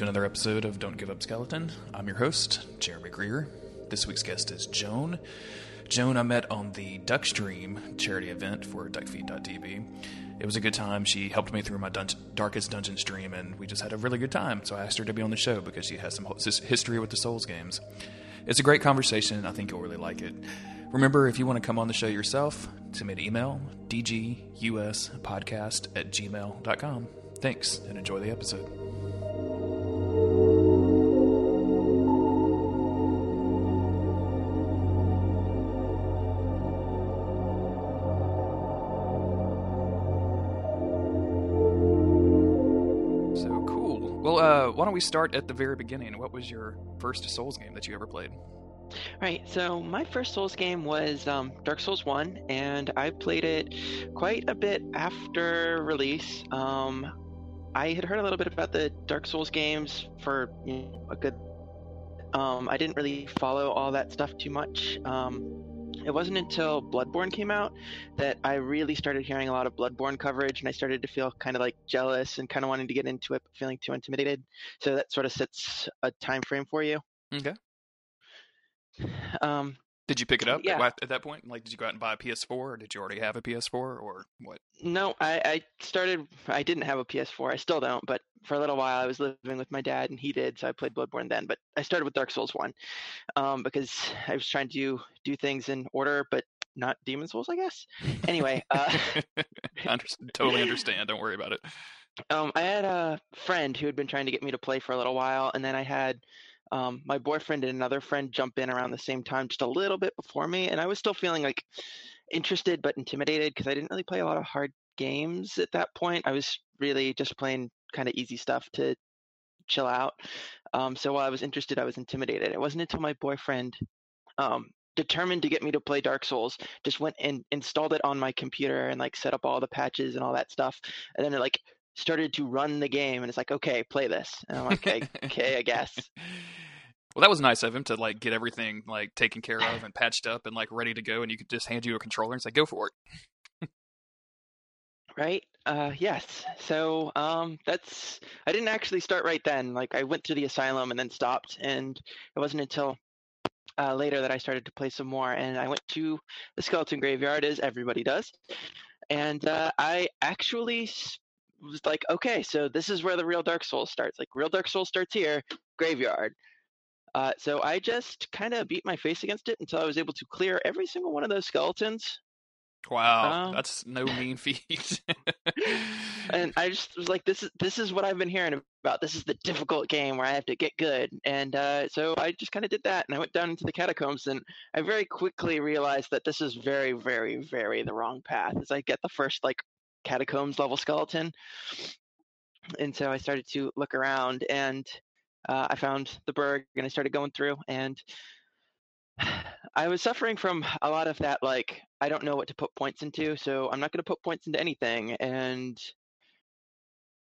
To another episode of Don't Give Up Skeleton. I'm your host, Jeremy Greer. This week's guest is Joan. Joan, I met on the Duckstream charity event for duckfeed.tv. It was a good time. She helped me through my dun- darkest dungeon stream, and we just had a really good time. So I asked her to be on the show because she has some history with the Souls games. It's a great conversation. I think you'll really like it. Remember, if you want to come on the show yourself, send me an email, dguspodcast at gmail.com. Thanks, and enjoy the episode. Don't we start at the very beginning? What was your first Souls game that you ever played? Right. So my first Souls game was um, Dark Souls One, and I played it quite a bit after release. Um, I had heard a little bit about the Dark Souls games for you know, a good. Um, I didn't really follow all that stuff too much. Um, it wasn't until Bloodborne came out that I really started hearing a lot of Bloodborne coverage, and I started to feel kind of like jealous and kind of wanting to get into it, but feeling too intimidated. So that sort of sets a time frame for you. Okay. Um, Did you pick it up Yeah. at, at that point? Like, did you go out and buy a PS4, or did you already have a PS4, or what? No, I, I started. I didn't have a PS4. I still don't. But for a little while, I was living with my dad, and he did, so I played Bloodborne then. But I started with Dark Souls one, um, because I was trying to do things in order, but not Demon Souls, I guess. Anyway, uh, I under- totally understand. Don't worry about it. um, I had a friend who had been trying to get me to play for a little while, and then I had um, my boyfriend and another friend jump in around the same time, just a little bit before me, and I was still feeling like interested but intimidated because I didn't really play a lot of hard games at that point. I was really just playing kind of easy stuff to chill out. Um, so while I was interested, I was intimidated. It wasn't until my boyfriend, um, determined to get me to play Dark Souls, just went and installed it on my computer and like set up all the patches and all that stuff, and then it like started to run the game, and it's like, okay, play this, and I'm like, okay, okay, I guess. Well, that was nice of him to like get everything like taken care of and patched up and like ready to go, and you could just hand you a controller and say, "Go for it." Right? Uh, yes. So um, that's. I didn't actually start right then. Like I went through the asylum and then stopped, and it wasn't until uh, later that I started to play some more. And I went to the skeleton graveyard, as everybody does, and uh, I actually was like, okay, so this is where the real Dark Souls starts. Like real Dark Souls starts here, graveyard. Uh, so I just kind of beat my face against it until I was able to clear every single one of those skeletons Wow, Um, that's no mean feat. and I just was like, this is this is what I've been hearing about. This is the difficult game where I have to get good, and uh, so I just kind of did that, and I went down into the catacombs, and I very quickly realized that this is very, very, very the wrong path. As I get the first like catacombs level skeleton, and so I started to look around, and uh, I found the berg, and I started going through, and I was suffering from a lot of that, like, I don't know what to put points into, so I'm not going to put points into anything. And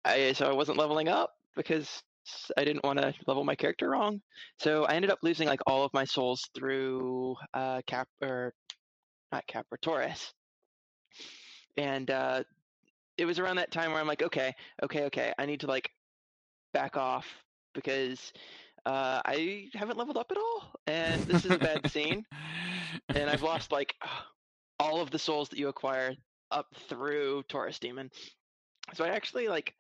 I, so I wasn't leveling up because I didn't want to level my character wrong. So I ended up losing like all of my souls through uh, Cap, or not Cap or Taurus. And uh, it was around that time where I'm like, okay, okay, okay, I need to like back off because uh, I haven't leveled up at all, and this is a bad scene and I've lost like all of the souls that you acquire up through Taurus Demon. So I actually like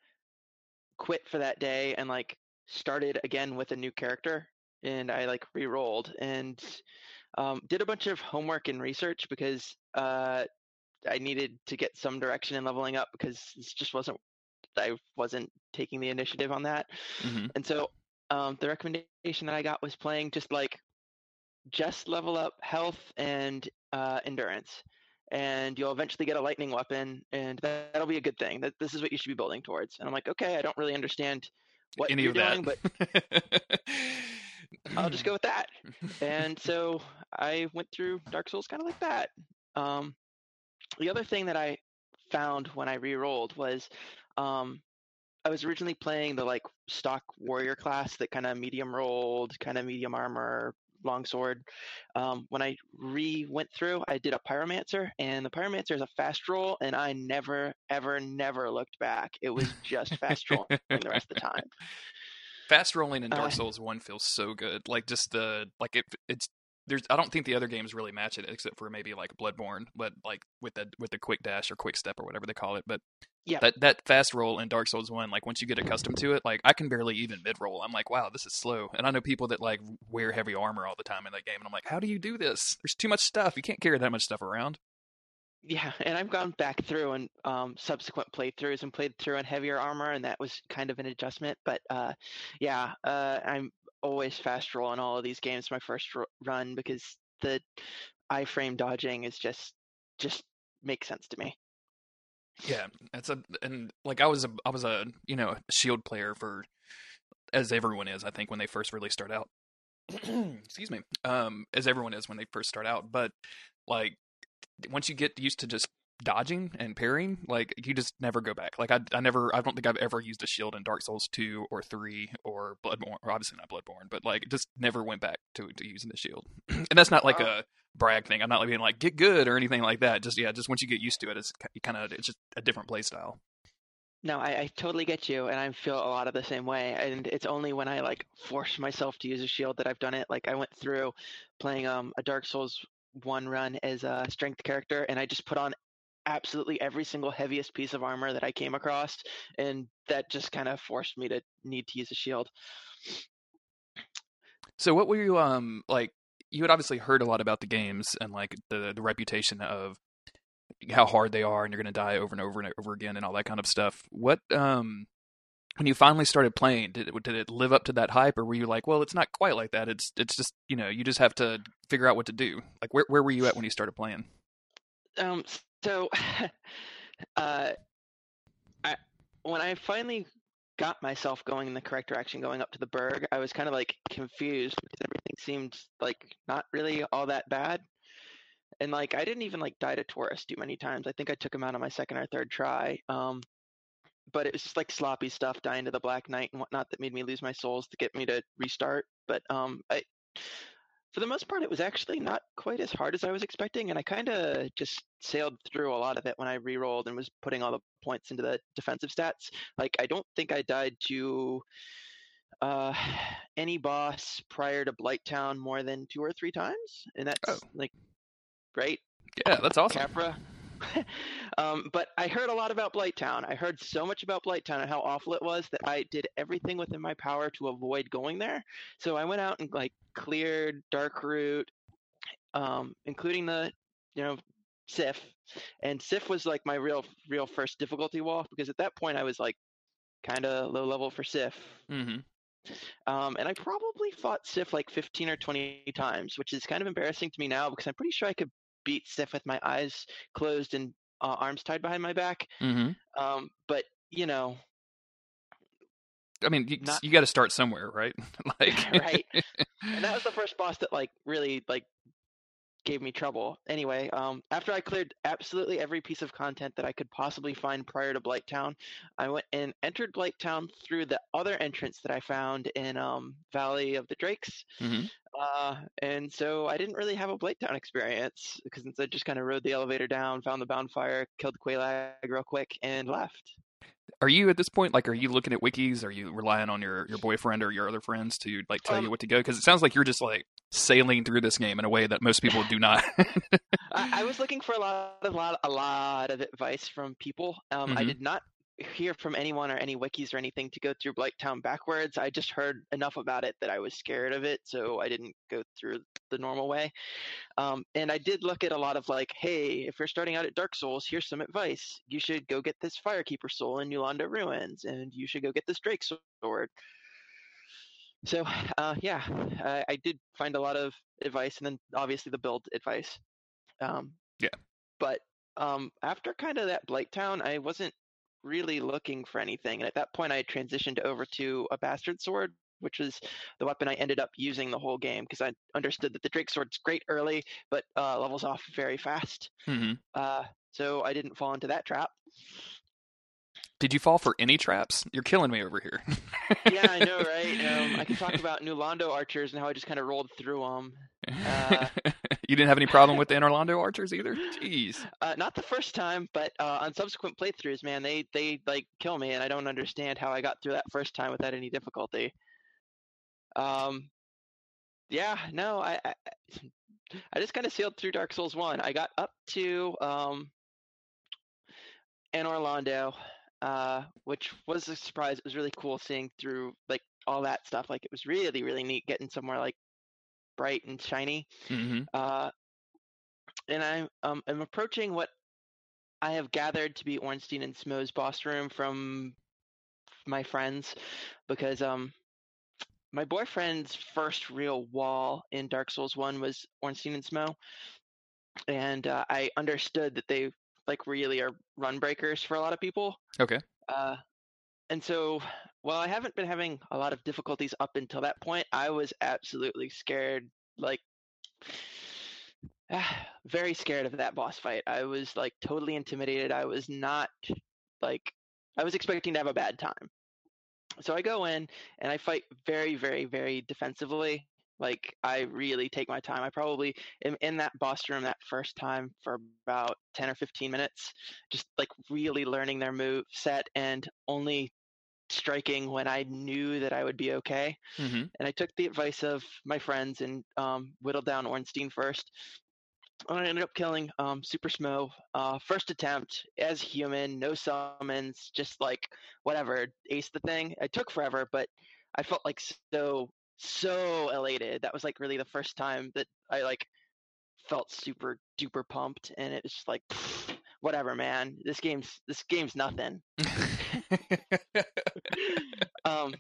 quit for that day and like started again with a new character and I like re-rolled and um, did a bunch of homework and research because uh, I needed to get some direction in leveling up because this just wasn't I wasn't taking the initiative on that. hmm And so um, the recommendation that I got was playing just like just level up health and uh, endurance, and you'll eventually get a lightning weapon, and that, that'll be a good thing. That this is what you should be building towards. And I'm like, okay, I don't really understand what Any you're of that? doing, but I'll just go with that. And so I went through Dark Souls kind of like that. Um, the other thing that I found when I re-rolled was um, I was originally playing the like stock warrior class that kind of medium rolled, kind of medium armor, longsword. Um, when I re went through, I did a pyromancer, and the pyromancer is a fast roll, and I never, ever, never looked back. It was just fast rolling the rest of the time. Fast rolling in Dark Uh, Souls One feels so good. Like just the like it it's there's I don't think the other games really match it except for maybe like Bloodborne, but like with the with the quick dash or quick step or whatever they call it. But Yeah. that that fast roll in Dark Souls One, like once you get accustomed to it, like I can barely even mid roll. I'm like, wow, this is slow. And I know people that like wear heavy armor all the time in that game, and I'm like, how do you do this? There's too much stuff. You can't carry that much stuff around. Yeah, and I've gone back through and um, subsequent playthroughs and played through in heavier armor, and that was kind of an adjustment. But uh, yeah, uh, I'm always fast rolling all of these games my first run because the iframe dodging is just just makes sense to me. Yeah, it's a and like I was a I was a you know shield player for as everyone is I think when they first really start out. Excuse me. Um, as everyone is when they first start out, but like once you get used to just dodging and parrying, like you just never go back. Like I I never I don't think I've ever used a shield in Dark Souls two or three or Bloodborne or obviously not Bloodborne, but like just never went back to to using the shield. and that's not like Wow. a brag thing. I'm not like being like get good or anything like that. Just yeah, just once you get used to it, it's kind of it's just a different play style. No, I, I totally get you, and I feel a lot of the same way. And it's only when I like force myself to use a shield that I've done it. Like I went through playing um a Dark Souls one run as a strength character, and I just put on absolutely every single heaviest piece of armor that I came across, and that just kind of forced me to need to use a shield. So what were you um like? You had obviously heard a lot about the games and like the the reputation of how hard they are, and you're going to die over and over and over again, and all that kind of stuff. What um when you finally started playing, did it did it live up to that hype, or were you like, well, it's not quite like that. It's it's just you know you just have to figure out what to do. Like where where were you at when you started playing? Um, so, uh, I when I finally got myself going in the correct direction, going up to the berg, I was kind of like confused because everything seemed like not really all that bad. And like I didn't even like die to Taurus too many times. I think I took him out on my second or third try. Um, but it was just like sloppy stuff, dying to the Black Knight and whatnot that made me lose my souls to get me to restart. But um, I for the most part, it was actually not quite as hard as I was expecting, and I kind of just sailed through a lot of it when I re-rolled and was putting all the points into the defensive stats. Like, I don't think I died to uh, any boss prior to Blighttown more than two or three times, and that's Oh. like great. Yeah, that's awesome. Capra. um, but I heard a lot about Blighttown. I heard so much about Blighttown and how awful it was that I did everything within my power to avoid going there. So I went out and like cleared Dark Root, um, including the, you know, Sif. And Sif was like my real, real first difficulty wall because at that point I was like kind of low level for Sif. hmm Um, and I probably fought Sif like 15 or 20 times, which is kind of embarrassing to me now because I'm pretty sure I could beat Sif with my eyes closed and uh, arms tied behind my back. hmm Um, but you know, I mean, you, Not- you got to start somewhere, right? like, Right. and that was the first boss that like really like gave me trouble. Anyway, um, after I cleared absolutely every piece of content that I could possibly find prior to Blighttown, I went and entered Blighttown through the other entrance that I found in um, Valley of the Drakes. hmm Uh, and so I didn't really have a Blighttown experience because I just kind of rode the elevator down, found the Bonfire, killed the Quelaag real quick, and left. Are you at this point like? Are you looking at wikis? Are you relying on your your boyfriend or your other friends to like tell you Um, what to go? Because it sounds like you're just like sailing through this game in a way that most people do not. I, I was looking for a lot of lot, a lot of advice from people. Um, I Mhm. did not hear from anyone or any wikis or anything to go through Blighttown backwards. I just heard enough about it that I was scared of it, so I didn't go through the normal way. Um, and I did look at a lot of like, hey, if you're starting out at Dark Souls, here's some advice. You should go get this Firekeeper soul in New Londo Ruins, and you should go get this Drake sword. So, uh, yeah, I, I did find a lot of advice, and then obviously the build advice. Um, Yeah. But um, after kind of that Blight Town, I wasn't really looking for anything, and at that point, I had transitioned over to a Bastard Sword, which was the weapon I ended up using the whole game because I understood that the Drake Sword's great early, but uh, levels off very fast. hmm Uh, so I didn't fall into that trap. Did you fall for any traps? You're killing me over here. yeah, I know, right? Um, I can talk about New Londo archers and how I just kind of rolled through them. Uh, you didn't have any problem with the Anor Londo archers either. Jeez. Uh, not the first time, but uh, on subsequent playthroughs, man, they they like kill me, and I don't understand how I got through that first time without any difficulty. Um, yeah, no, I, I, I just kind of sailed through Dark Souls one. I got up to um, Anor Londo, uh, which was a surprise. It was really cool seeing through like all that stuff. Like it was really, really neat getting somewhere like bright and shiny. Mm-hmm. Uh, and I'm um, I'm approaching what I have gathered to be Ornstein and Smough's boss room from my friends, because um my boyfriend's first real wall in Dark Souls One was Ornstein and Smough, and uh, I understood that they like really are run breakers for a lot of people. Okay. Uh, and so while I haven't been having a lot of difficulties up until that point, I was absolutely scared, like very scared of that boss fight. I was like totally intimidated. I was not like I was expecting to have a bad time. So I go in and I fight very, very, very defensively. Like I really take my time. I probably am in that boss room that first time for about 10 or 15 minutes, just like really learning their move set and only striking when I knew that I would be okay. Mm-hmm. And I took the advice of my friends and um, whittled down Ornstein first. And I ended up killing um, Super Smough. Uh, first attempt as human, no summons, just like whatever, ace the thing. It took forever, but I felt like so so elated. That was like really the first time that I like felt super duper pumped, and it was just like pfft, whatever, man. This game's this game's nothing. um,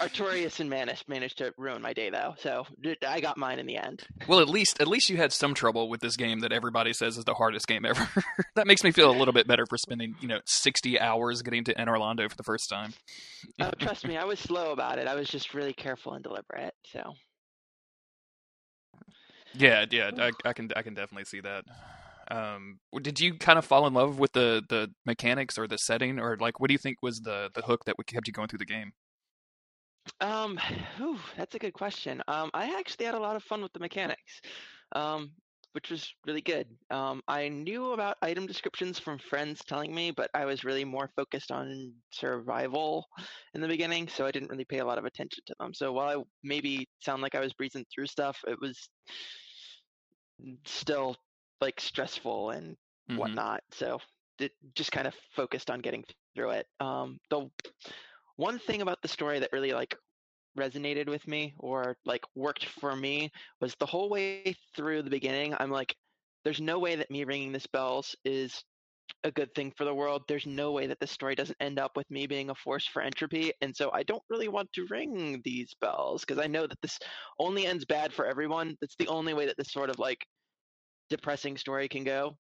Artorias and Manus managed to ruin my day though, so I got mine in the end. well, at least at least you had some trouble with this game that everybody says is the hardest game ever. that makes me feel a little bit better for spending you know sixty hours getting to Anor Londo for the first time. oh, trust me, I was slow about it. I was just really careful and deliberate. So. Yeah, yeah, I, I can I can definitely see that. Um, did you kind of fall in love with the the mechanics or the setting, or like what do you think was the the hook that kept you going through the game? Um, whew, that's a good question. Um, I actually had a lot of fun with the mechanics, um, which was really good. Um, I knew about item descriptions from friends telling me, but I was really more focused on survival in the beginning, so I didn't really pay a lot of attention to them. So while I maybe sound like I was breezing through stuff, it was still like stressful and Mhm. whatnot. So it just kind of focused on getting through it. Um, the one thing about the story that really like resonated with me or like worked for me was the whole way through the beginning. I'm like, there's no way that me ringing this bells is a good thing for the world. There's no way that this story doesn't end up with me being a force for entropy. And so I don't really want to ring these bells because I know that this only ends bad for everyone. That's the only way that this sort of like depressing story can go.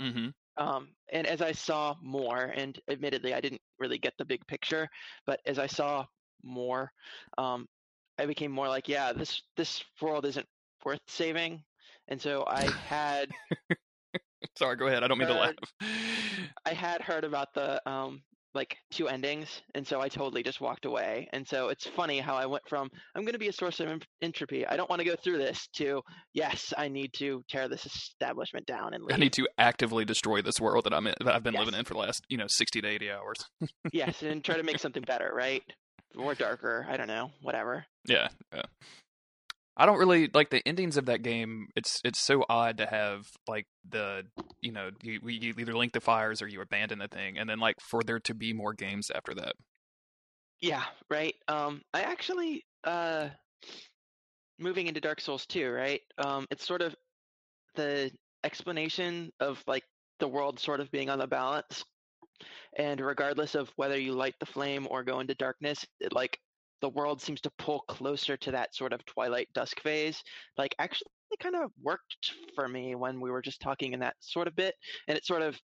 Mm-hmm. Um, and as I saw more, and admittedly, I didn't really get the big picture, but as I saw more, um, I became more like, yeah, this this world isn't worth saving. And so I had Sorry, go ahead. I don't mean to laugh. I had heard about the um like two endings, and so I totally just walked away. And so it's funny how I went from I'm going to be a source of entropy. I don't want to go through this to yes, I need to tear this establishment down and I need to actively destroy this world that I'm in, that I've been Yes. living in for the last you know sixty to eighty hours. yes, and try to make something better, right? Or darker. I don't know. Whatever. Yeah, yeah. I don't really like the endings of that game. It's it's so odd to have like the you know you you either link the fires or you abandon the thing, and then like for there to be more games after that. Yeah, right. Um, I actually uh, moving into Dark Souls 2, right? Um, it's sort of the explanation of like the world sort of being on the balance, and regardless of whether you light the flame or go into darkness, it, like the world seems to pull closer to that sort of twilight dusk phase. Like actually, it kind of worked for me when we were just talking in that sort of bit, and it sort of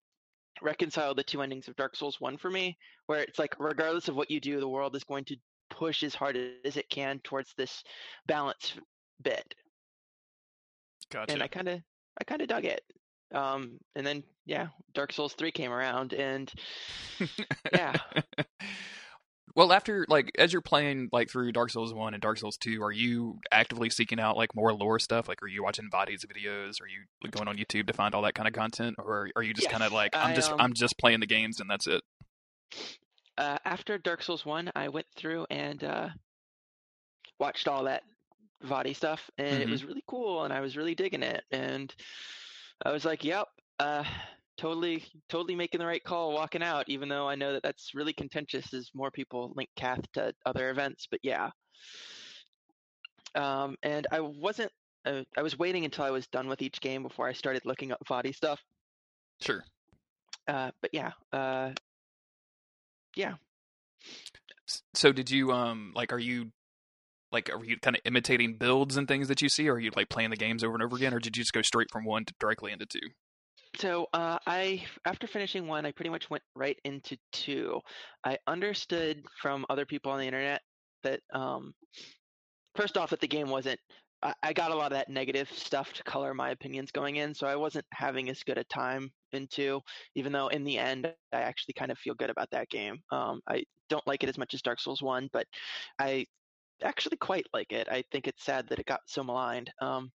reconciled the two endings of Dark Souls 1 for me, where it's like regardless of what you do, the world is going to push as hard as it can towards this balance bit. Gotcha. And I kind of I kind of dug it. Um and then yeah, Dark Souls 3 came around and yeah. Well, after like as you're playing like through Dark Souls one and Dark Souls two, are you actively seeking out like more lore stuff? Like, are you watching Vaati's videos? Are you going on YouTube to find all that kind of content, or are you just Yes, kind of like I'm I, just um, I'm just playing the games and that's it? uh, after Dark Souls 1, I went through and uh, watched all that Vaati stuff, and Mhm. it was really cool, and I was really digging it, and I was like, "Yep, uh, totally, totally making the right call walking out." Even though I know that that's really contentious, as more people link Kaathe to other events, but yeah. Um, and I wasn't. Uh, I was waiting until I was done with each game before I started looking up Vaati stuff. Sure. Uh, but yeah, uh, yeah. So did you um like are you like are you kind of imitating builds and things that you see or are you like playing the games over and over again or did you just go straight from one to directly into two? So uh, I, after finishing one, I pretty much went right into two. I understood from other people on the internet that, um, first off, that the game wasn't. I, I got a lot of that negative stuff to color my opinions going in, so I wasn't having as good a time in two. Even though in the end, I actually kind of feel good about that game. Um, I don't like it as much as Dark Souls one, but I actually quite like it. I think it's sad that it got so maligned. Um,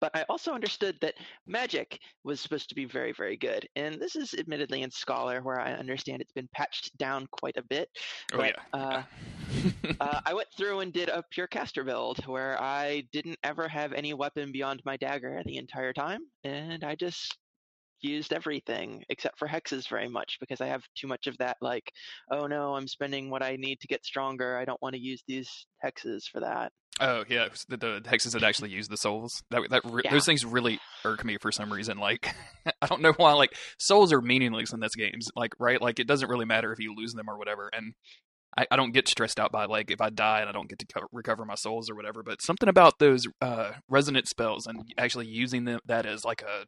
but I also understood that magic was supposed to be very, very good. And this is admittedly in Scholar, where I understand it's been patched down quite a bit. Oh but, yeah. Uh, uh, I went through and did a pure caster build where I didn't ever have any weapon beyond my dagger the entire time, and I just used everything except for hexes very much because I have too much of that. Like, oh no, I'm spending what I need to get stronger. I don't want to use these hexes for that. Oh yeah, the, the hexes that actually use the souls. That that re- Yeah. those things really irk me for some reason. Like I don't know why. Like souls are meaningless in this games. Like right, like it doesn't really matter if you lose them or whatever. And I, I don't get stressed out by like if I die and I don't get to co- recover my souls or whatever. But something about those uh, resonant spells and actually using them that as like a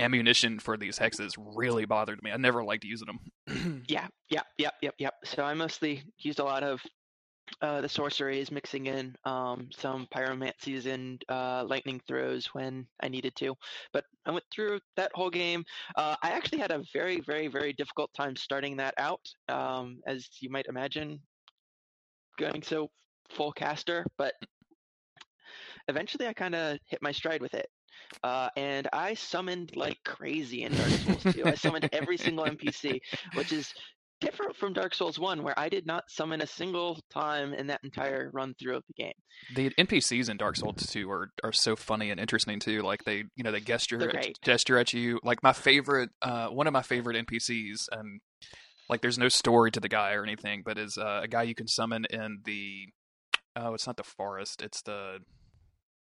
ammunition for these hexes really bothered me. I never liked using them. Yeah, yep, yep, yep, yep. So I mostly used a lot of uh, the is mixing in um, some pyromancies and uh, lightning throws when I needed to. But I went through that whole game. Uh, I actually had a very, very, very difficult time starting that out, um, as you might imagine, going so full caster. But eventually, I kind of hit my stride with it. Uh, and I summoned like crazy in Dark Souls 2. I summoned every single NPC, which is different from Dark Souls 1, where I did not summon a single time in that entire run through of the game. The NPCs in Dark Souls 2 are, are so funny and interesting too. Like they, you know, they gesture at, gesture at you. Like my favorite, uh, one of my favorite NPCs, and like there's no story to the guy or anything, but is uh, a guy you can summon in the, oh, it's not the forest, it's the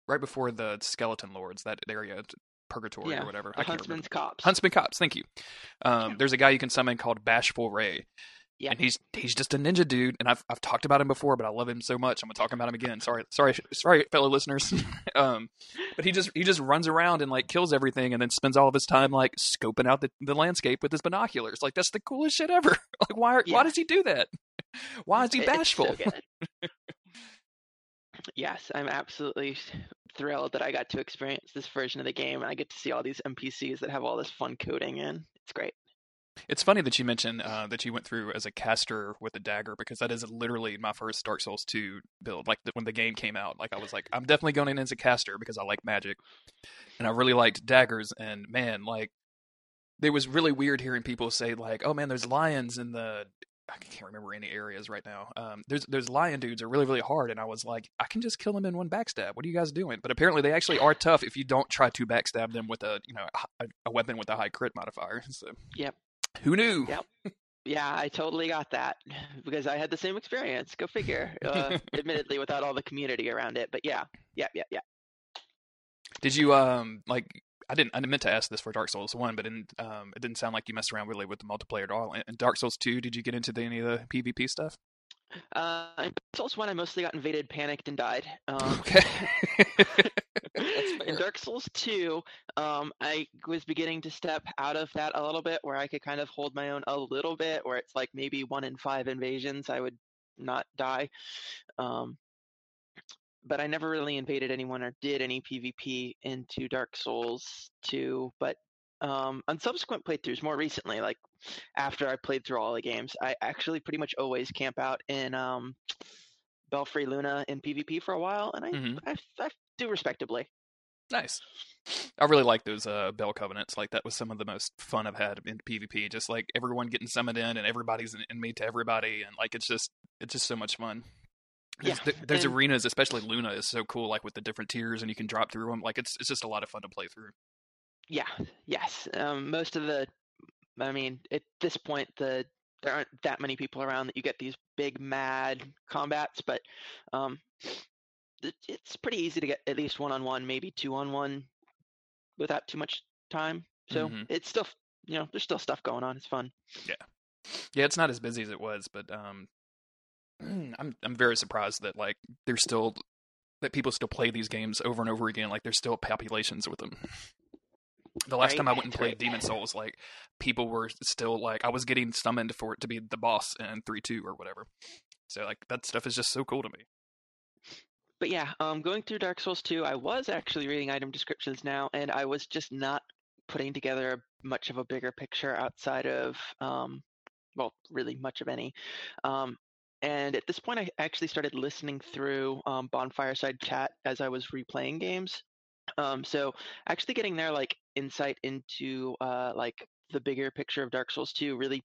right before the skeleton lords that area, purgatory Yeah, or whatever. I. Huntsman's Copse. Huntsman Copse, thank you. Um, Yeah. There's a guy you can summon called Bashful Ray. Yeah. And he's he's just a ninja dude, and I've I've talked about him before, but I love him so much. I'm gonna talk about him again. Sorry, sorry, sorry, fellow listeners. um, but he just he just runs around and like kills everything, and then spends all of his time like scoping out the, the landscape with his binoculars. Like that's the coolest shit ever. like why are, why does he do that? Why is he bashful? so. Yes, I'm absolutely thrilled that I got to experience this version of the game, and I get to see all these NPCs that have all this fun coding in. It's great. It's funny that you mentioned uh, that you went through as a caster with a dagger because that is literally my first Dark Souls 2 build. Like the, when the game came out, like I was like, I'm definitely going in as a caster because I like magic, and I really liked daggers. And man, like it was really weird hearing people say like, "Oh man, there's lions in the." I can't remember any areas right now. Um, there's there's lion dudes are really really hard, and I was like, I can just kill them in one backstab. What are you guys doing? But apparently they actually are tough if you don't try to backstab them with a you know a, a weapon with a high crit modifier. So Yep. who knew? Yep. Yeah, I totally got that because I had the same experience. Go figure. Uh, admittedly, without all the community around it, but yeah, yeah, yeah, yeah. Did you um like I didn't I meant to ask this for Dark Souls one, but in, um it didn't sound like you messed around really with the multiplayer at all. In Dark Souls two, did you get into the, any of the PvP stuff? Uh, in Dark Souls one, I mostly got invaded, panicked, and died. Um, Okay. in. Dark Souls 2, um, I was beginning to step out of that a little bit, where I could kind of hold my own a little bit, where it's like maybe one in five invasions I would not die. Um, but I never really invaded anyone or did any PvP into Dark Souls 2. But um, on subsequent playthroughs, more recently, like after I played through all the games, I actually pretty much always camp out in um, Belfry Luna in PvP for a while, and I, Mhm. I, I do respectably. Nice. I really like those uh, Bell Covenants. Like that was some of the most fun I've had in PvP. Just like everyone getting summoned in and everybody's an enemy to everybody, and like it's just it's just so much fun. There's, Yeah, there's and- arenas, especially Luna, is so cool. Like with the different tiers, and you can drop through them. Like it's it's just a lot of fun to play through. Yeah, yes. Um, most of the, I mean, at this point, the there aren't that many people around that you get these big mad combats, but um, it, it's pretty easy to get at least one on one, maybe two on one, without too much time. So Mhm. it's still, you know, there's still stuff going on. It's fun. Yeah, yeah, it's not as busy as it was, but um, I'm I'm very surprised that like there's still that people still play these games over and over again. Like there's still populations with them. The last Right, time I went and played right. Demon Souls, like people were still like I was getting summoned for it to be the boss in three two or whatever. So like that stuff is just so cool to me. But yeah, um, going through Dark Souls 2, I was actually reading item descriptions now, and I was just not putting together much of a bigger picture outside of, um, well, really much of any. Um, and at this point, I actually started listening through um, Bonfireside chat as I was replaying games. Um, so actually getting their like insight into uh, like the bigger picture of Dark Souls 2 really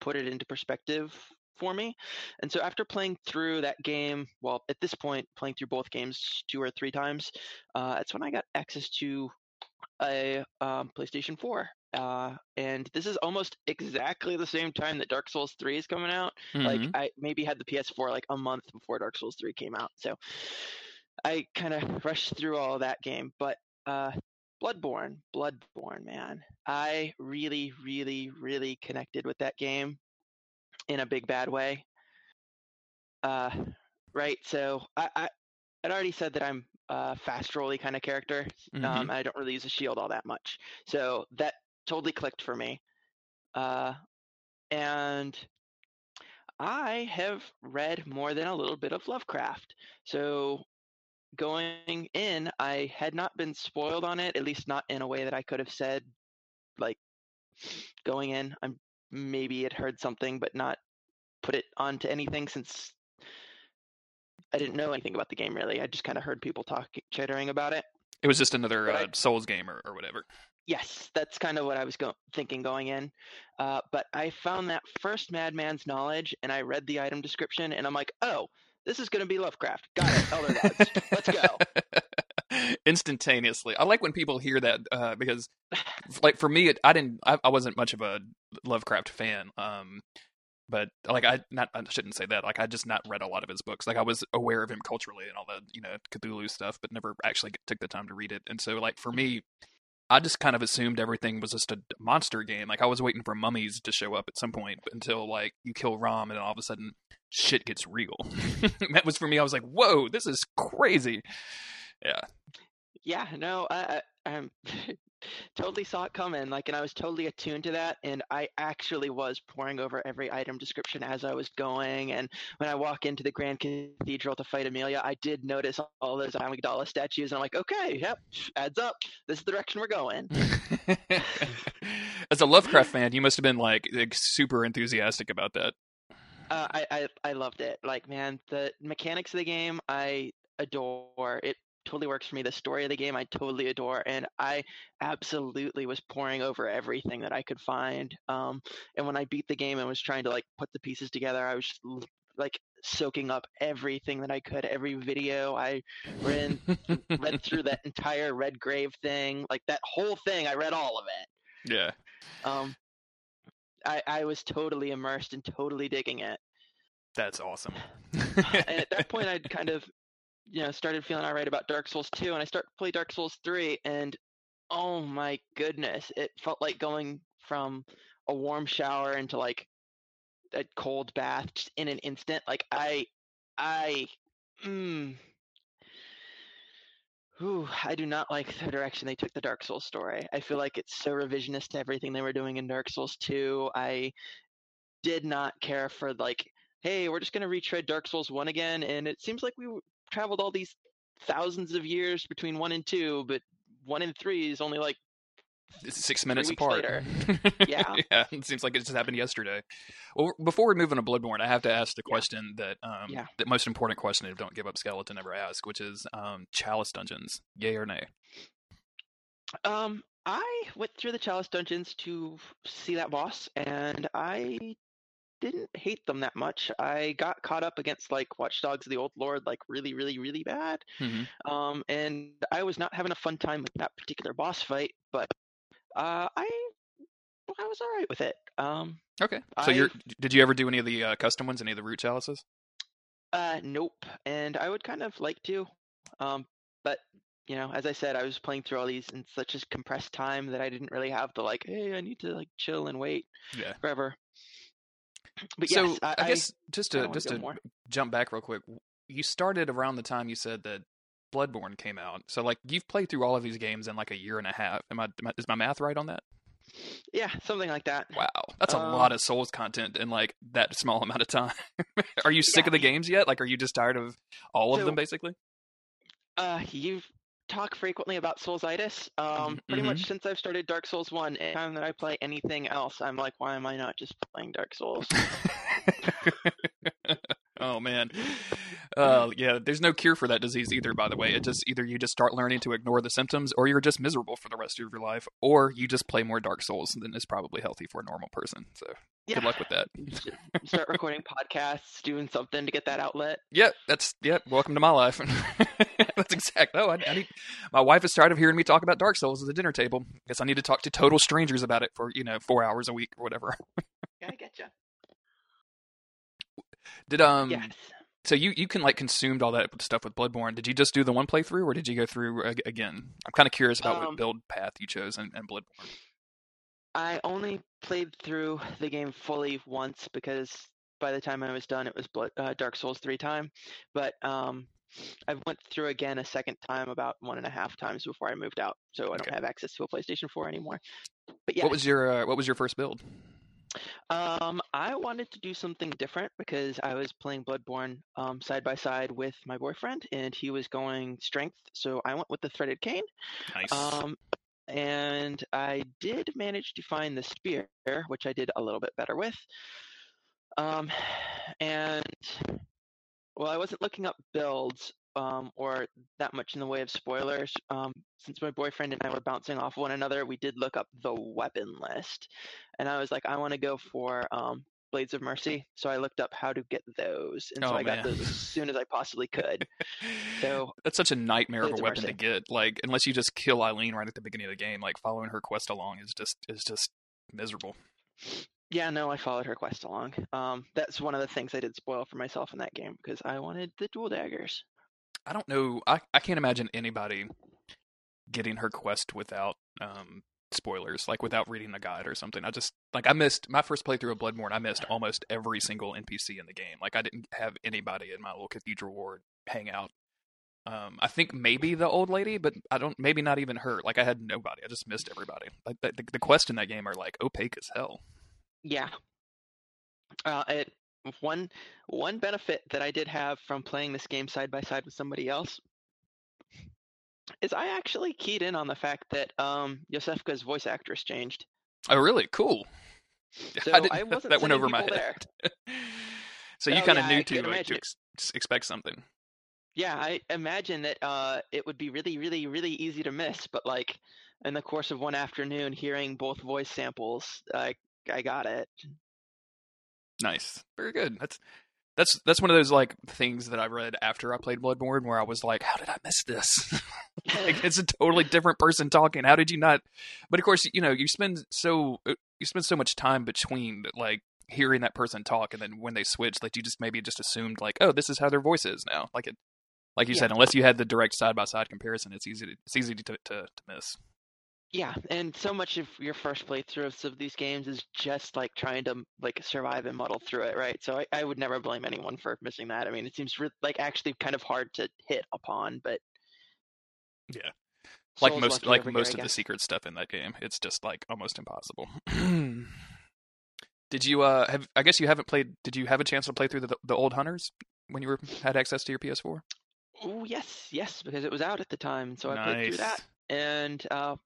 put it into perspective for me. And so after playing through that game, well, at this point, playing through both games two or three times, uh, that's when I got access to a um, PlayStation 4. Uh, and this is almost exactly the same time that Dark Souls 3 is coming out. Like Mhm. I maybe had the PS4 like a month before Dark Souls 3 came out. So I kind of rushed through all that game, but uh Bloodborne, Bloodborne, man. I really really really connected with that game in a big bad way. Uh right, so I I I'd already said that I'm a fast rolly kind of character. Mhm. Um, I don't really use a shield all that much. So that totally clicked for me. Uh, and I have read more than a little bit of Lovecraft. So going in, I had not been spoiled on it, at least not in a way that I could have said, like, going in. I'm maybe had heard something, but not put it onto anything since I didn't know anything about the game really. I just kind of heard people talk, chattering about it. It was just another uh, I- Souls game or, or whatever. Yes, that's kind of what I was go- thinking going in. Uh, but I found that first Madman's Knowledge, and I read the item description, and I'm like, oh, this is going to be Lovecraft. Got it. Elder Gods. Let's go. Instantaneously, I like when people hear that uh, because, like, for me, it, I didn't, I, I wasn't much of a Lovecraft fan. Um, but like, I not, I shouldn't say that. Like, I just not read a lot of his books. Like, I was aware of him culturally and all the, you know, Cthulhu stuff, but never actually took the time to read it. And so, like, for me, I just kind of assumed everything was just a monster game. Like, I was waiting for mummies to show up at some point until like you kill Rom, and all of a sudden, shit gets real. that was for me. I was like, whoa, this is crazy. Yeah. yeah, no, I, I totally saw it coming. Like, and I was totally attuned to that, and I actually was poring over every item description as I was going. And when I walk into the Grand Cathedral to fight Amelia, I did notice all those Amygdala statues, and I'm like, okay, yep, adds up. This is the direction we're going. As a Lovecraft fan, you must have been like, like super enthusiastic about that. Uh, I, I I loved it. Like, man, the mechanics of the game I adore. It totally works for me. The story of the game I totally adore, and I absolutely was poring over everything that I could find. Um, and when I beat the game and was trying to like put the pieces together, I was like soaking up everything that I could. Every video I read read through that entire Red Grave thing, like that whole thing. I read all of it. Yeah. Um, I I was totally immersed and totally digging it. That's awesome. and at that point i'd kind of you know started feeling all right about dark souls 2 and i started to play dark souls 3 and oh my goodness it felt like going from a warm shower into like a cold bath just in an instant like i i mm, Ooh, I do not like the direction they took the Dark Souls story. I feel like it's so revisionist to everything they were doing in Dark Souls 2. I did not care for like hey, we're just going to retread Dark Souls 1 again. And it seems like we traveled all these thousands of years between 1 and 2, but 1 and 3 is only like, It's six minutes apart. later. Yeah. yeah. It seems like it just happened yesterday. Well, before we move on to Bloodborne, I have to ask the Yeah. question that um Yeah. the most important question of Don't Give Up Skeleton ever ask, which is um Chalice Dungeons, yay or nay? um, I went through the Chalice Dungeons to see that boss, and I didn't hate them that much. I got caught up against like Watchdog of the Old Lords, like really, really, really bad. Mm-hmm. Um, and I was not having a fun time with that particular boss fight, but uh, I I was all right with it. Um, Okay. So you're did you ever do any of the uh, custom ones, any of the root chalices? uh, nope. And I would kind of like to, um, but you know, as I said, I was playing through all these in such a compressed time that I didn't really have the like, hey, I need to like chill and wait Yeah. forever. But so yes, I, I guess just to just to more. jump back real quick, you started around the time you said that Bloodborne came out. So like you've played through all of these games in like a year and a half. Am I, is my math right on that? yeah, something like that. Wow, that's a Um, lot of Souls content in like that small amount of time. are you sick Yeah. of the games yet? Like, are you just tired of all of them basically? Uh, you've talked frequently about Soulsitis. Um, pretty mhm. much since I've started Dark Souls One, anytime that I play anything else, I'm like, why am I not just playing Dark Souls? oh man. Uh, yeah, there's no cure for that disease either. By the way, it just either you just start learning to ignore the symptoms, or you're just miserable for the rest of your life, or you just play more Dark Souls than is probably healthy for a normal person. So yeah. good luck with that. Start recording podcasts, doing something to get that outlet. Yeah, that's yeah. Welcome to my life. that's exact. Oh, I, I need. My wife is tired of hearing me talk about Dark Souls at the dinner table. I Guess I need to talk to total strangers about it for you know four hours a week or whatever. Yeah, I getcha. Did um. yes. So you you can like consumed all that stuff with Bloodborne. Did you just do the one playthrough, or did you go through ag- again? I'm kind of curious about Um, what build path you chose and in Bloodborne. I only played through the game fully once because by the time I was done, it was Blood, uh, Dark Souls three time. But um, I went through again a second time about one and a half times before I moved out, so I don't Okay. have access to a PlayStation Four anymore. But yeah, What was your uh, what was your first build? Um, I wanted to do something different because I was playing Bloodborne um, side by side with my boyfriend, and he was going strength, so I went with the threaded cane. Nice. Um, and I did manage to find the spear, which I did a little bit better with. Um, and well, I wasn't looking up builds um, or that much in the way of spoilers. Um, since my boyfriend and I were bouncing off one another, we did look up the weapon list, and I was like, I want to go for um, Blades of Mercy. So I looked up how to get those, and so Oh, I got those as soon as I possibly could. So That's such a nightmare of Blades a of weapon to get. Like unless you just kill Eileen right at the beginning of the game, like following her quest along is just is just miserable. Yeah, no, I followed her quest along. Um, that's one of the things I did spoil for myself in that game because I wanted the dual daggers. I don't know. I, I can't imagine anybody getting her quest without um, spoilers, like without reading a guide or something. I just like I missed my first playthrough of Bloodborne. I missed almost every single NPC in the game. Like I didn't have anybody in my little cathedral ward hang out. Um, I think maybe the old lady, but I don't. Maybe not even her. Like I had nobody. I just missed everybody. Like the, the, the quests in that game are like opaque as hell. Yeah. Uh, it one one benefit that I did have from playing this game side by side with somebody else is I actually keyed in on the fact that um, Yosefka's voice actress changed. Oh, really? Cool. So I wasn't that went over my head. so you Oh, kind of yeah, knew to like, to ex- expect something. Yeah, I imagine that uh, it would be really, really, really easy to miss, but like in the course of one afternoon, hearing both voice samples, I I got it. Nice. Very good. That's that's that's one of those like things that I read after I played Bloodborne where I was like, how did I miss this? like it's a totally different person talking. How did you not? But of course, you know, you spend so uh, you spend so much time between like hearing that person talk and then when they switch, like you just maybe just assumed like, oh, this is how their voice is now. Like it, like you Yeah. said, unless you had the direct side by side comparison, it's easy to it's easy to to, to miss. Yeah, and so much of your first playthroughs of these games is just like trying to like survive and muddle through it, right? So I, I would never blame anyone for missing that. I mean, it seems re- like actually kind of hard to hit upon, but Yeah. like Souls most like most of the secret stuff in that game it's just like almost impossible did you uh have i guess you haven't played did you have a chance to play through the, the old hunters when you were had access to your ps4 Oh yes, yes, because it was out at the time, so I played through that. And uh,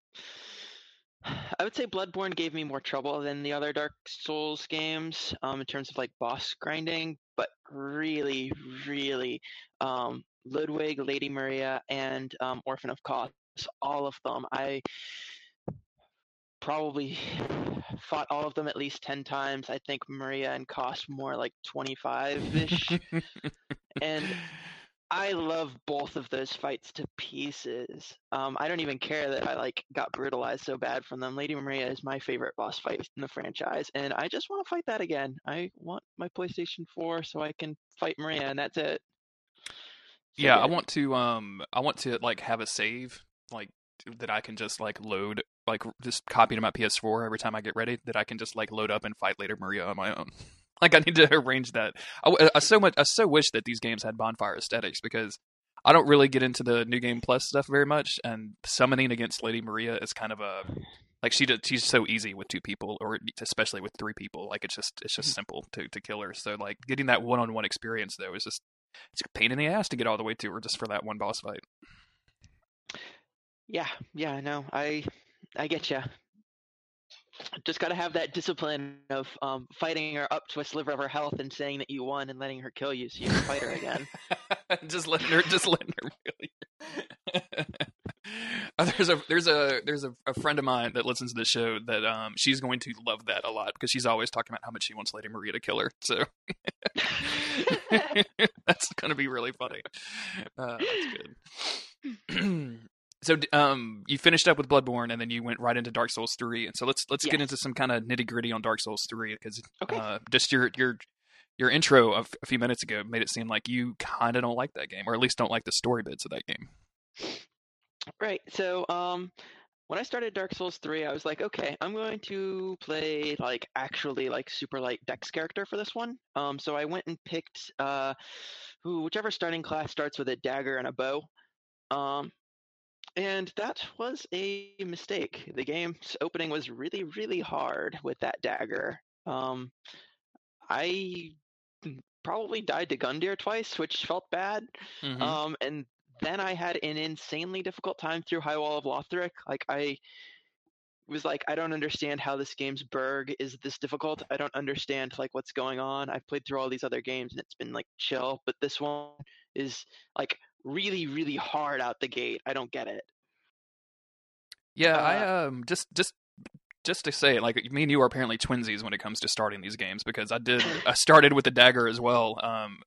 I would say Bloodborne gave me more trouble than the other Dark Souls games um, in terms of like boss grinding, but really, really, um, Ludwig, Lady Maria, and um, Orphan of Kos, all of them, I probably fought all of them at least 10 times. I think Maria and Kos more like 25 ish. and I love both of those fights to pieces. Um, I don't even care that I like got brutalized so bad from them. Lady Maria is my favorite boss fight in the franchise, and I just want to fight that again. I want my PlayStation 4 so I can fight Maria, and that's it. So yeah, good. I want to um I want to like have a save like that I can just like load like just copy to my PS4 every time I get ready that I can just like load up and fight Lady Maria on my own. like I need to arrange that. I, I so much I so wish that these games had bonfire ascetics because I don't really get into the new game plus stuff very much, and summoning against Lady Maria is kind of a like she did, she's so easy with two people or especially with three people. Like it's just it's just mm-hmm. simple to to kill her. So like getting that one on one experience though is just it's a pain in the ass to get all the way to her just for that one boss fight. Yeah, yeah, I know. I I get you. Just got to have that discipline of um, fighting her up to a sliver of her health and saying that you won and letting her kill you so you can fight her again. just letting her, just letting her kill you. Uh, there's a there's a there's a, a friend of mine that listens to the show that um she's going to love that a lot because she's always talking about how much she wants Lady Maria to kill her. So that's going to be really funny. Uh, that's good. so um you finished up with Bloodborne and then you went right into Dark Souls 3 and so let's let's get into some kind of nitty-gritty on Dark Souls 3 because Okay. uh just your your your intro of a few minutes ago made it seem like you kind of don't like that game or at least don't like the story bits of that game. Right. So, um, when I started Dark Souls 3, I was like, okay, I'm going to play like actually like super light Dex character for this one. Um, so I went and picked uh, who whichever starting class starts with a dagger and a bow. Um, and that was a mistake. The game's opening was really, really hard with that dagger. Um, I probably died to Gundyr twice, which felt bad. Mhm. Um, and then I had an insanely difficult time through High Wall of Lothric. Like I was like, I don't understand how this game's Berg is this difficult. I don't understand like what's going on. I've played through all these other games and it's been like chill, but this one is like really, really hard out the gate. I don't get it. Yeah, Uh, I um just just just to say, like me and you are apparently twinsies when it comes to starting these games because I did I started with the dagger as well, um,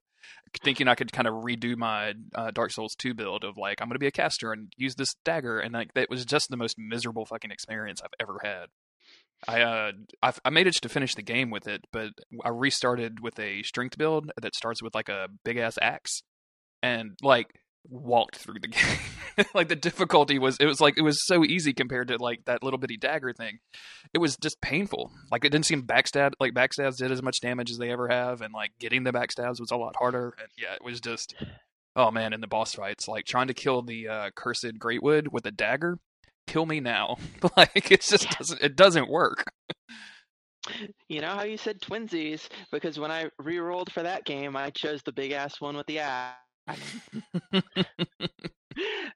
thinking I could kind of redo my uh, Dark Souls two build of like I'm gonna be a caster and use this dagger, and like that was just the most miserable fucking experience I've ever had. I uh I, I managed to finish the game with it, but I restarted with a strength build that starts with like a big ass axe, and like walked through the game. like the difficulty was it was like it was so easy compared to like that little bitty dagger thing. It was just painful. Like it didn't seem backstab like backstabs did as much damage as they ever have, and like getting the backstabs was a lot harder. And yeah, it was just oh man, in the boss fights, like trying to kill the uh, cursed Greatwood with a dagger. Kill me now! like it just Yeah. doesn't it doesn't work. You know how you said twinsies? Because when I re-rolled for that game, I chose the big ass one with the axe.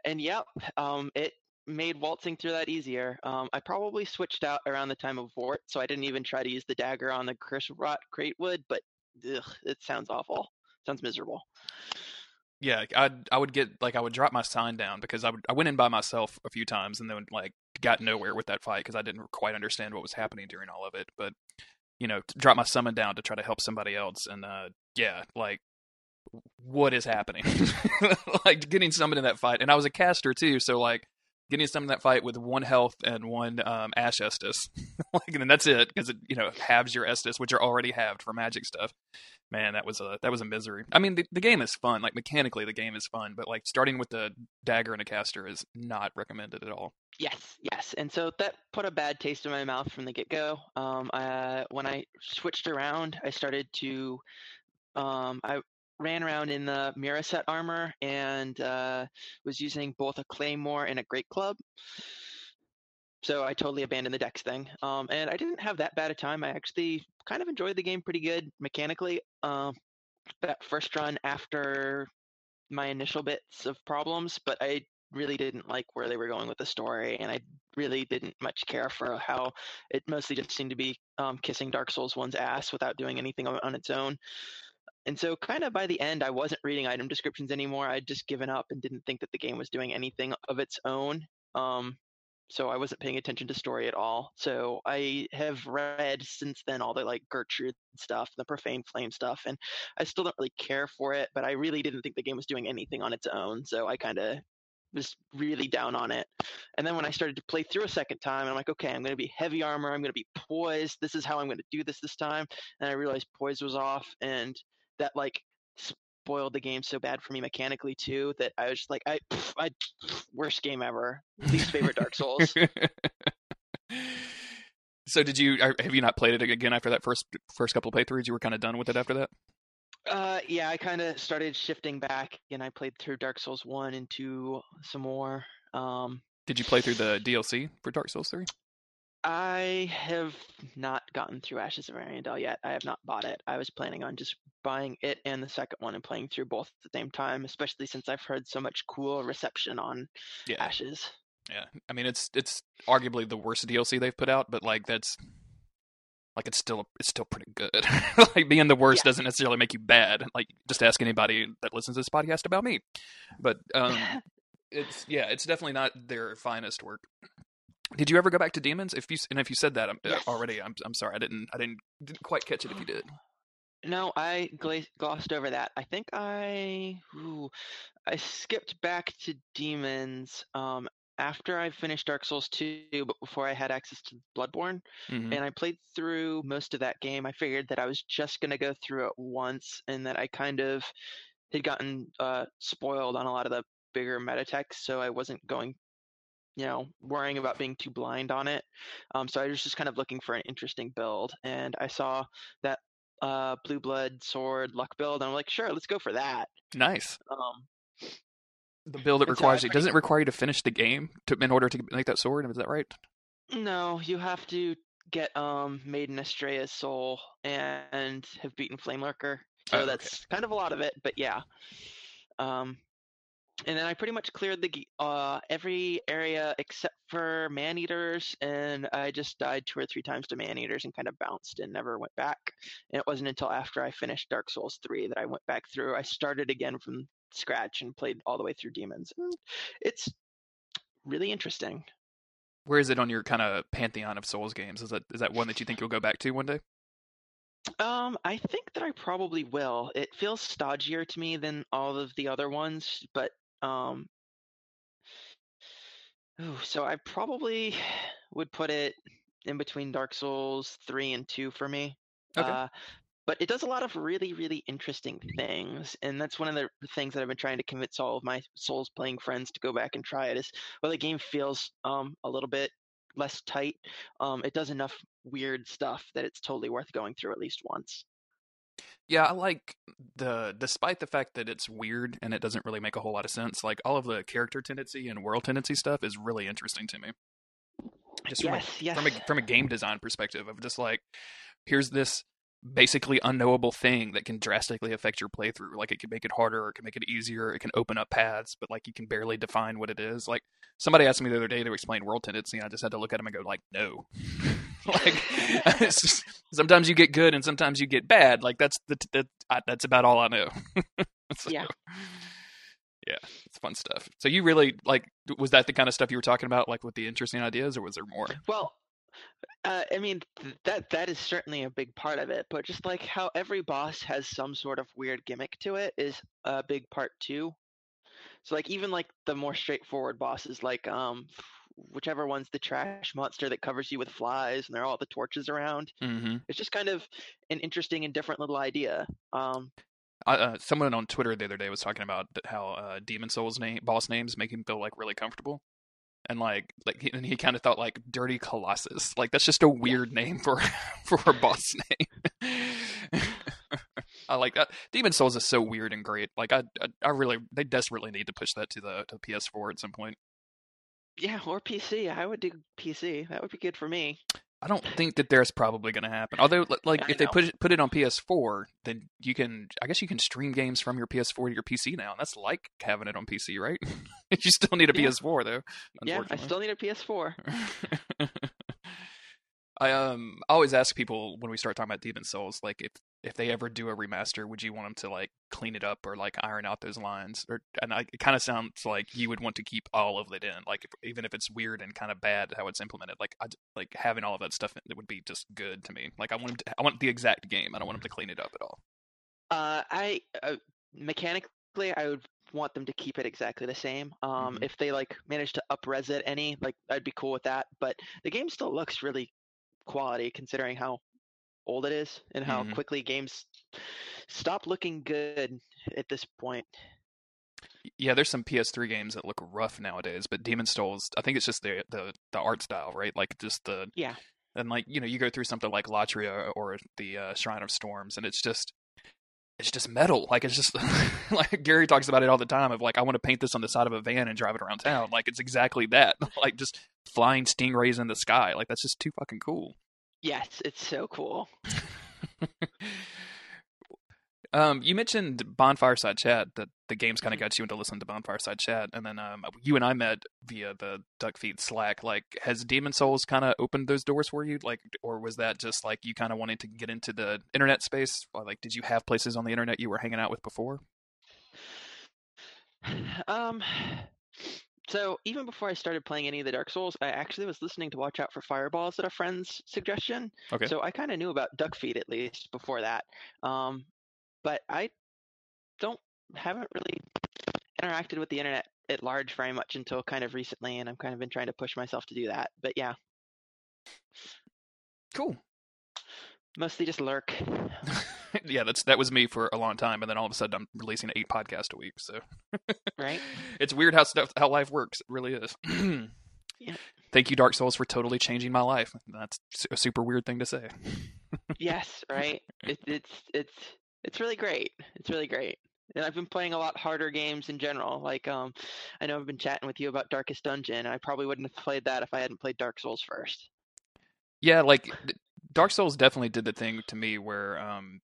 And yep, um, it made waltzing through that easier. Um, I probably switched out around the time of Vordt, so I didn't even try to use the dagger on the Curse Rot Greatwood, but ugh, it sounds awful. Sounds miserable. Yeah, I I would get like I would drop my sign down because I would I went in by myself a few times and then like got nowhere with that fight because I didn't quite understand what was happening during all of it. But you know, drop my summon down to try to help somebody else, and uh, yeah, like what is happening? like getting summoned in that fight, and I was a caster too, so like getting summoned in that fight with one health and one um, Ash Estus, like and then that's it because it you know halves your Estus, which are already halved for magic stuff. Man that was a that was a misery. I mean the, the game is fun. Like mechanically the game is fun but like starting with the dagger and a caster is not recommended at all. Yes, yes, and so that put a bad taste in my mouth from the get-go. Um, I, when I switched around, I started to, um, I ran around in the Mirrah set armor and uh, was using both a claymore and a great club. So I totally abandoned the dex thing, um, and I didn't have that bad a time. I actually kind of enjoyed the game pretty good mechanically. Um, that first run after my initial bits of problems, but I really didn't like where they were going with the story, and I really didn't much care for how it mostly just seemed to be um, kissing Dark Souls one's ass without doing anything on, on its own. And so, kind of by the end, I wasn't reading item descriptions anymore. I'd just given up and didn't think that the game was doing anything of its own. Um, so I wasn't paying attention to story at all. So I have read since then all the like Gertrude stuff, the Profane Flame stuff, and I still don't really care for it. But I really didn't think the game was doing anything on its own, so I kind of was really down on it. And then when I started to play through a second time, I'm like, okay, I'm going to be heavy armor. I'm going to be poised. This is how I'm going to do this this time. And I realized poise was off, and that like spoiled the game so bad for me mechanically too that I was just like, I, pff, I pff, worst game ever, least favorite Dark Souls. so did you? Have you not played it again after that first first couple of playthroughs? You were kind of done with it after that. Uh, yeah, I kind of started shifting back, and I played through Dark Souls one and two some more. Um, did you play through the DLC for Dark Souls three? I have not gotten through Ashes of Ariandel yet. I have not bought it. I was planning on just buying it and the second one and playing through both at the same time, especially since I've heard so much cool reception on yeah. Ashes. Yeah, I mean it's it's arguably the worst DLC they've put out, but like that's like it's still it's still pretty good. like being the worst yeah. doesn't necessarily make you bad. Like just ask anybody that listens to this podcast about me. But um, it's yeah, it's definitely not their finest work. Did you ever go back to demons? If you and if you said that uh, yes. already, I'm I'm sorry. I didn't I didn't didn't quite catch it. If you did. No, I gla- glossed over that. I think I ooh, I skipped back to demons um, after I finished Dark Souls 2, but before I had access to Bloodborne. Mm-hmm. And I played through most of that game. I figured that I was just going to go through it once and that I kind of had gotten uh, spoiled on a lot of the bigger meta text, so I wasn't going you know, worrying about being too blind on it. Um, so I was just kind of looking for an interesting build, and I saw that uh, blue blood sword luck build, and I'm like, sure, let's go for that. Nice. Um, the build that requires so you doesn't it require you to finish the game to, in order to make that sword. Is that right? No, you have to get um Maiden Astraea's soul and have beaten Flame Lurker. So oh, that's okay. kind of a lot of it, but yeah. Um, and then I pretty much cleared the uh, every area except for man eaters, and I just died two or three times to man eaters and kind of bounced and never went back. And it wasn't until after I finished Dark Souls three that I went back through. I started again from scratch and played all the way through demons. It's really interesting. Where is it on your kind of pantheon of Souls games? Is that is that one that you think you'll go back to one day? Um, I think that I probably will. It feels stodgier to me than all of the other ones, but um, ooh, so I probably would put it in between Dark Souls 3 and 2 for me. Okay. Uh, but it does a lot of really, really interesting things, and that's one of the things that I've been trying to convince all of my Souls playing friends to go back and try it. Is well, the game feels um, a little bit less tight. Um, it does enough weird stuff that it's totally worth going through at least once. Yeah, I like the despite the fact that it's weird and it doesn't really make a whole lot of sense. Like all of the character tendency and world tendency stuff is really interesting to me. Just from, yes, a, yes. from a from a game design perspective of just like here's this basically unknowable thing that can drastically affect your playthrough. Like it can make it harder, or it can make it easier, it can open up paths, but like you can barely define what it is. Like somebody asked me the other day to explain world tendency, and I just had to look at them and go like, no. like just, sometimes you get good and sometimes you get bad. Like that's the, the that's about all I know. so, yeah. Yeah, it's fun stuff. So you really like was that the kind of stuff you were talking about like with the interesting ideas or was there more? Well, uh, I mean that that is certainly a big part of it, but just like how every boss has some sort of weird gimmick to it is a big part too. So like even like the more straightforward bosses, like um whichever one's the trash monster that covers you with flies and there are all the torches around. Mm-hmm. It's just kind of an interesting and different little idea. Um, uh, someone on Twitter the other day was talking about how uh, Demon Souls name boss names make him feel like really comfortable, and like like and he kind of thought like Dirty Colossus, like that's just a weird name for for a boss name. I like that. Demon Souls is so weird and great. Like I, I, I really, they desperately need to push that to the to PS4 at some point. Yeah, or PC. I would do PC. That would be good for me. I don't think that there's probably going to happen. Although, like, I if know. they put it, put it on PS4, then you can. I guess you can stream games from your PS4 to your PC now, and that's like having it on PC, right? you still need a yeah. PS4 though. Yeah, I still need a PS4. I um I always ask people when we start talking about Demon Souls, like if if they ever do a remaster, would you want them to like clean it up or like iron out those lines? Or and I, it kind of sounds like you would want to keep all of it in, like if, even if it's weird and kind of bad how it's implemented. Like I like having all of that stuff, it would be just good to me. Like I want to, I want the exact game. I don't want them to clean it up at all. Uh, I uh, mechanically, I would want them to keep it exactly the same. Um, mm-hmm. if they like manage to upres it any, like I'd be cool with that. But the game still looks really quality considering how old it is and how mm-hmm. quickly games stop looking good at this point. Yeah, there's some PS3 games that look rough nowadays, but Demon Souls, I think it's just the the the art style, right? Like just the yeah, and like you know you go through something like Latria or the uh, Shrine of Storms, and it's just it's just metal. Like it's just like Gary talks about it all the time. Of like I want to paint this on the side of a van and drive it around town. Like it's exactly that. Like just flying stingrays in the sky. Like that's just too fucking cool. Yes, it's so cool. um, you mentioned Bonfireside Chat that the games kind of got you into listening to Bonfireside Chat, and then um, you and I met via the Duck Feed Slack. Like, has Demon Souls kind of opened those doors for you? Like, or was that just like you kind of wanting to get into the internet space? Or, like, did you have places on the internet you were hanging out with before? Um, so even before I started playing any of the Dark Souls, I actually was listening to Watch Out for Fireballs at a friend's suggestion. Okay. So I kind of knew about Duck Feed at least before that. Um, but I don't haven't really interacted with the internet at large very much until kind of recently, and I'm kind of been trying to push myself to do that. But yeah. Cool. Mostly just lurk. yeah, that's that was me for a long time, and then all of a sudden I'm releasing eight podcasts a week. So, right, it's weird how stuff how life works. It really is. yeah. Thank you, Dark Souls, for totally changing my life. That's a super weird thing to say. yes, right. It, it's it's it's really great. It's really great. And I've been playing a lot harder games in general. Like, um, I know I've been chatting with you about Darkest Dungeon. I probably wouldn't have played that if I hadn't played Dark Souls first. Yeah, like Dark Souls definitely did the thing to me where um,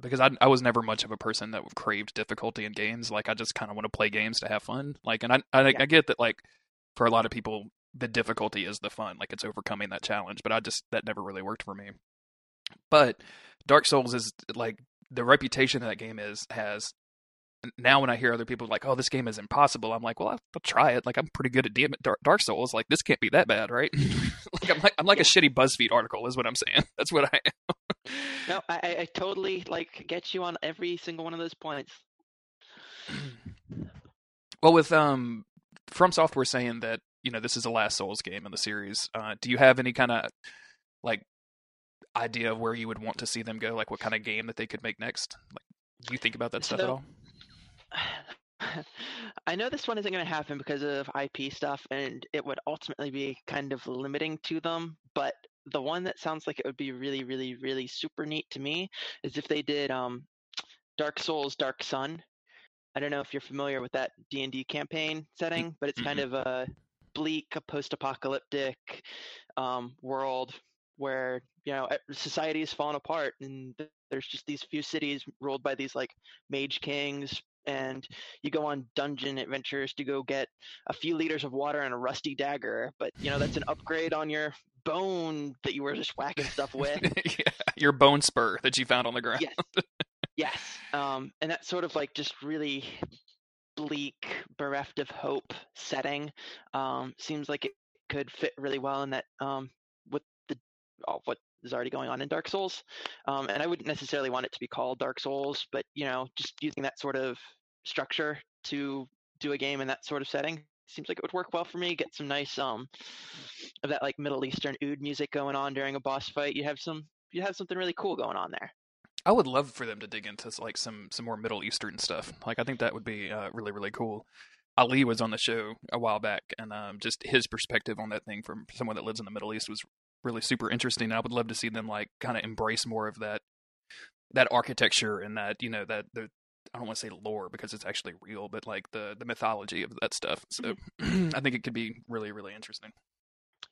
because I I was never much of a person that craved difficulty in games. Like I just kind of want to play games to have fun. Like, and I I, yeah. I get that like for a lot of people the difficulty is the fun. Like it's overcoming that challenge. But I just that never really worked for me. But Dark Souls is like the reputation that game is has now when I hear other people like, "Oh, this game is impossible," I'm like, "Well, I'll, I'll try it. Like, I'm pretty good at Dark, Dark Souls. Like, this can't be that bad, right?" like, I'm like, I'm like yeah. a shitty BuzzFeed article, is what I'm saying. That's what I am no, I, I totally like get you on every single one of those points. Well, with um, From Software saying that you know this is the last Souls game in the series, uh, do you have any kind of like idea of where you would want to see them go? Like, what kind of game that they could make next? Like, do you think about that so, stuff at all? I know this one isn't going to happen because of IP stuff, and it would ultimately be kind of limiting to them. But the one that sounds like it would be really, really, really super neat to me is if they did um, Dark Souls, Dark Sun. I don't know if you're familiar with that D and D campaign setting, but it's kind of a bleak, a post-apocalyptic um, world where you know society is falling apart, and there's just these few cities ruled by these like mage kings, and you go on dungeon adventures to go get a few liters of water and a rusty dagger but you know that's an upgrade on your bone that you were just whacking stuff with yeah, your bone spur that you found on the ground yes yes um, and that's sort of like just really bleak bereft of hope setting um, seems like it could fit really well in that um, with the oh, what is already going on in Dark Souls. Um, and I wouldn't necessarily want it to be called Dark Souls, but you know, just using that sort of structure to do a game in that sort of setting seems like it would work well for me. Get some nice um of that like Middle Eastern oud music going on during a boss fight. You have some you have something really cool going on there. I would love for them to dig into like some some more Middle Eastern stuff. Like I think that would be uh, really really cool. Ali was on the show a while back, and um, just his perspective on that thing from someone that lives in the Middle East was really super interesting. I would love to see them like kind of embrace more of that that architecture and that you know that the I don't want to say lore because it's actually real, but like the the mythology of that stuff. So mm-hmm. I think it could be really really interesting.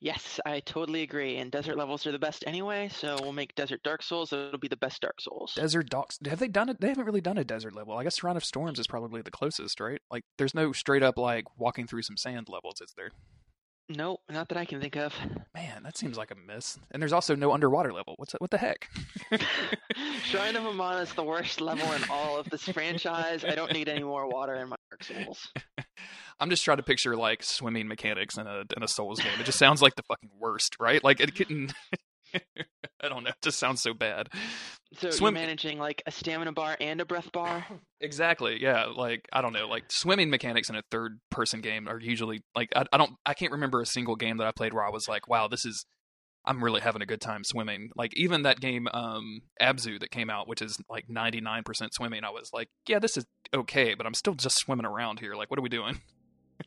Yes, I totally agree. And desert levels are the best anyway, so we'll make Desert Dark Souls. It'll be the best Dark Souls. Desert Dark. Have they done it? They haven't really done a desert level. I guess Shrine of Storms is probably the closest, right? Like, there's no straight up like walking through some sand levels, is there? Nope, not that I can think of. Man, that seems like a miss. And there's also no underwater level. What's that? What the heck? Shrine of Amana is the worst level in all of this franchise. I don't need any more water in my Dark Souls. I'm just trying to picture like swimming mechanics in a in a Souls game. It just sounds like the fucking worst, right? Like it couldn't. I don't know. It just sounds so bad. So Swim- you're managing like a stamina bar and a breath bar. Exactly. Yeah. Like I don't know. Like swimming mechanics in a third person game are usually like I, I don't I can't remember a single game that I played where I was like, wow, this is I'm really having a good time swimming. Like even that game um Abzu that came out, which is like 99% swimming, I was like, yeah, this is okay, but I'm still just swimming around here. Like what are we doing?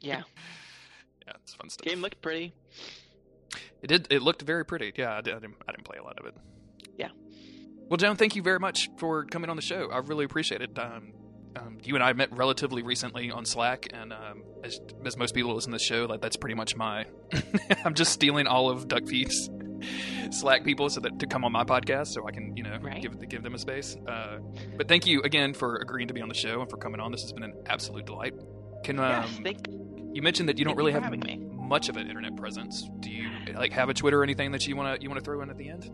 Yeah, Yeah, it's fun stuff. game looked pretty. It did. It looked very pretty. Yeah, I, did, I didn't. I didn't play a lot of it. Yeah. Well, Joan, thank you very much for coming on the show. I really appreciate it. Um, um, you and I met relatively recently on Slack, and um, as, as most people listen to the show, like that's pretty much my. I'm just stealing all of Duck Feed's Slack people so that to come on my podcast, so I can you know Right. give give them a space. Uh, but thank you again for agreeing to be on the show and for coming on. This has been an absolute delight. Can um, yes, thank, you mentioned that you don't thank really you have having me. Much of an internet presence. Do you like have a Twitter or anything that you want to you want to throw in at the end?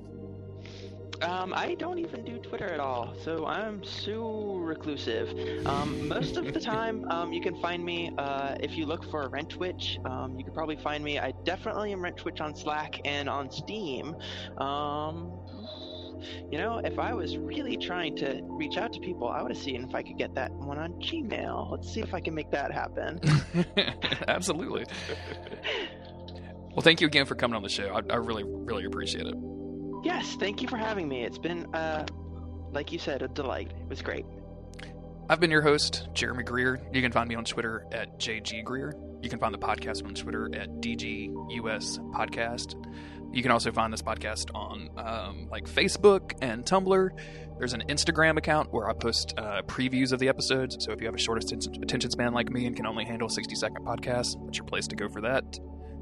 Um, I don't even do Twitter at all, so I'm so reclusive. Um, most of the time, um, you can find me uh, if you look for Rent Twitch. Um, you can probably find me. I definitely am Rent Twitch on Slack and on Steam. Um, you know, if I was really trying to reach out to people, I would have seen if I could get that one on Gmail. Let's see if I can make that happen. Absolutely. Well, thank you again for coming on the show. I, I really really appreciate it. yes, thank you for having me. It's been, uh, like you said, a delight. It was great. I've been your host, Jeremy Greer. You can find me on Twitter at JG Greer. You can find the podcast on Twitter at DGUS Podcast. You can also find this podcast on um, like Facebook and Tumblr. There's an Instagram account where I post uh, previews of the episodes. So if you have a short attention span like me and can only handle 60 second podcasts, that's your place to go for that.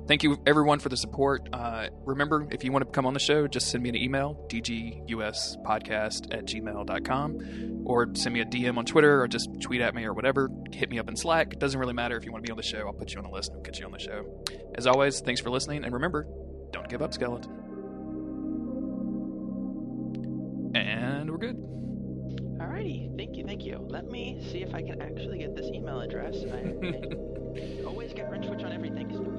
Thank you everyone for the support. Uh, remember, if you want to come on the show, just send me an email, dguspodcast at gmail.com, or send me a DM on Twitter, or just tweet at me or whatever. Hit me up in Slack. It doesn't really matter if you want to be on the show. I'll put you on the list and get you on the show. As always, thanks for listening, and remember, don't give up, Skeleton. And we're good. Alrighty, thank you, thank you. Let me see if I can actually get this email address. I always get wrench switch on everything.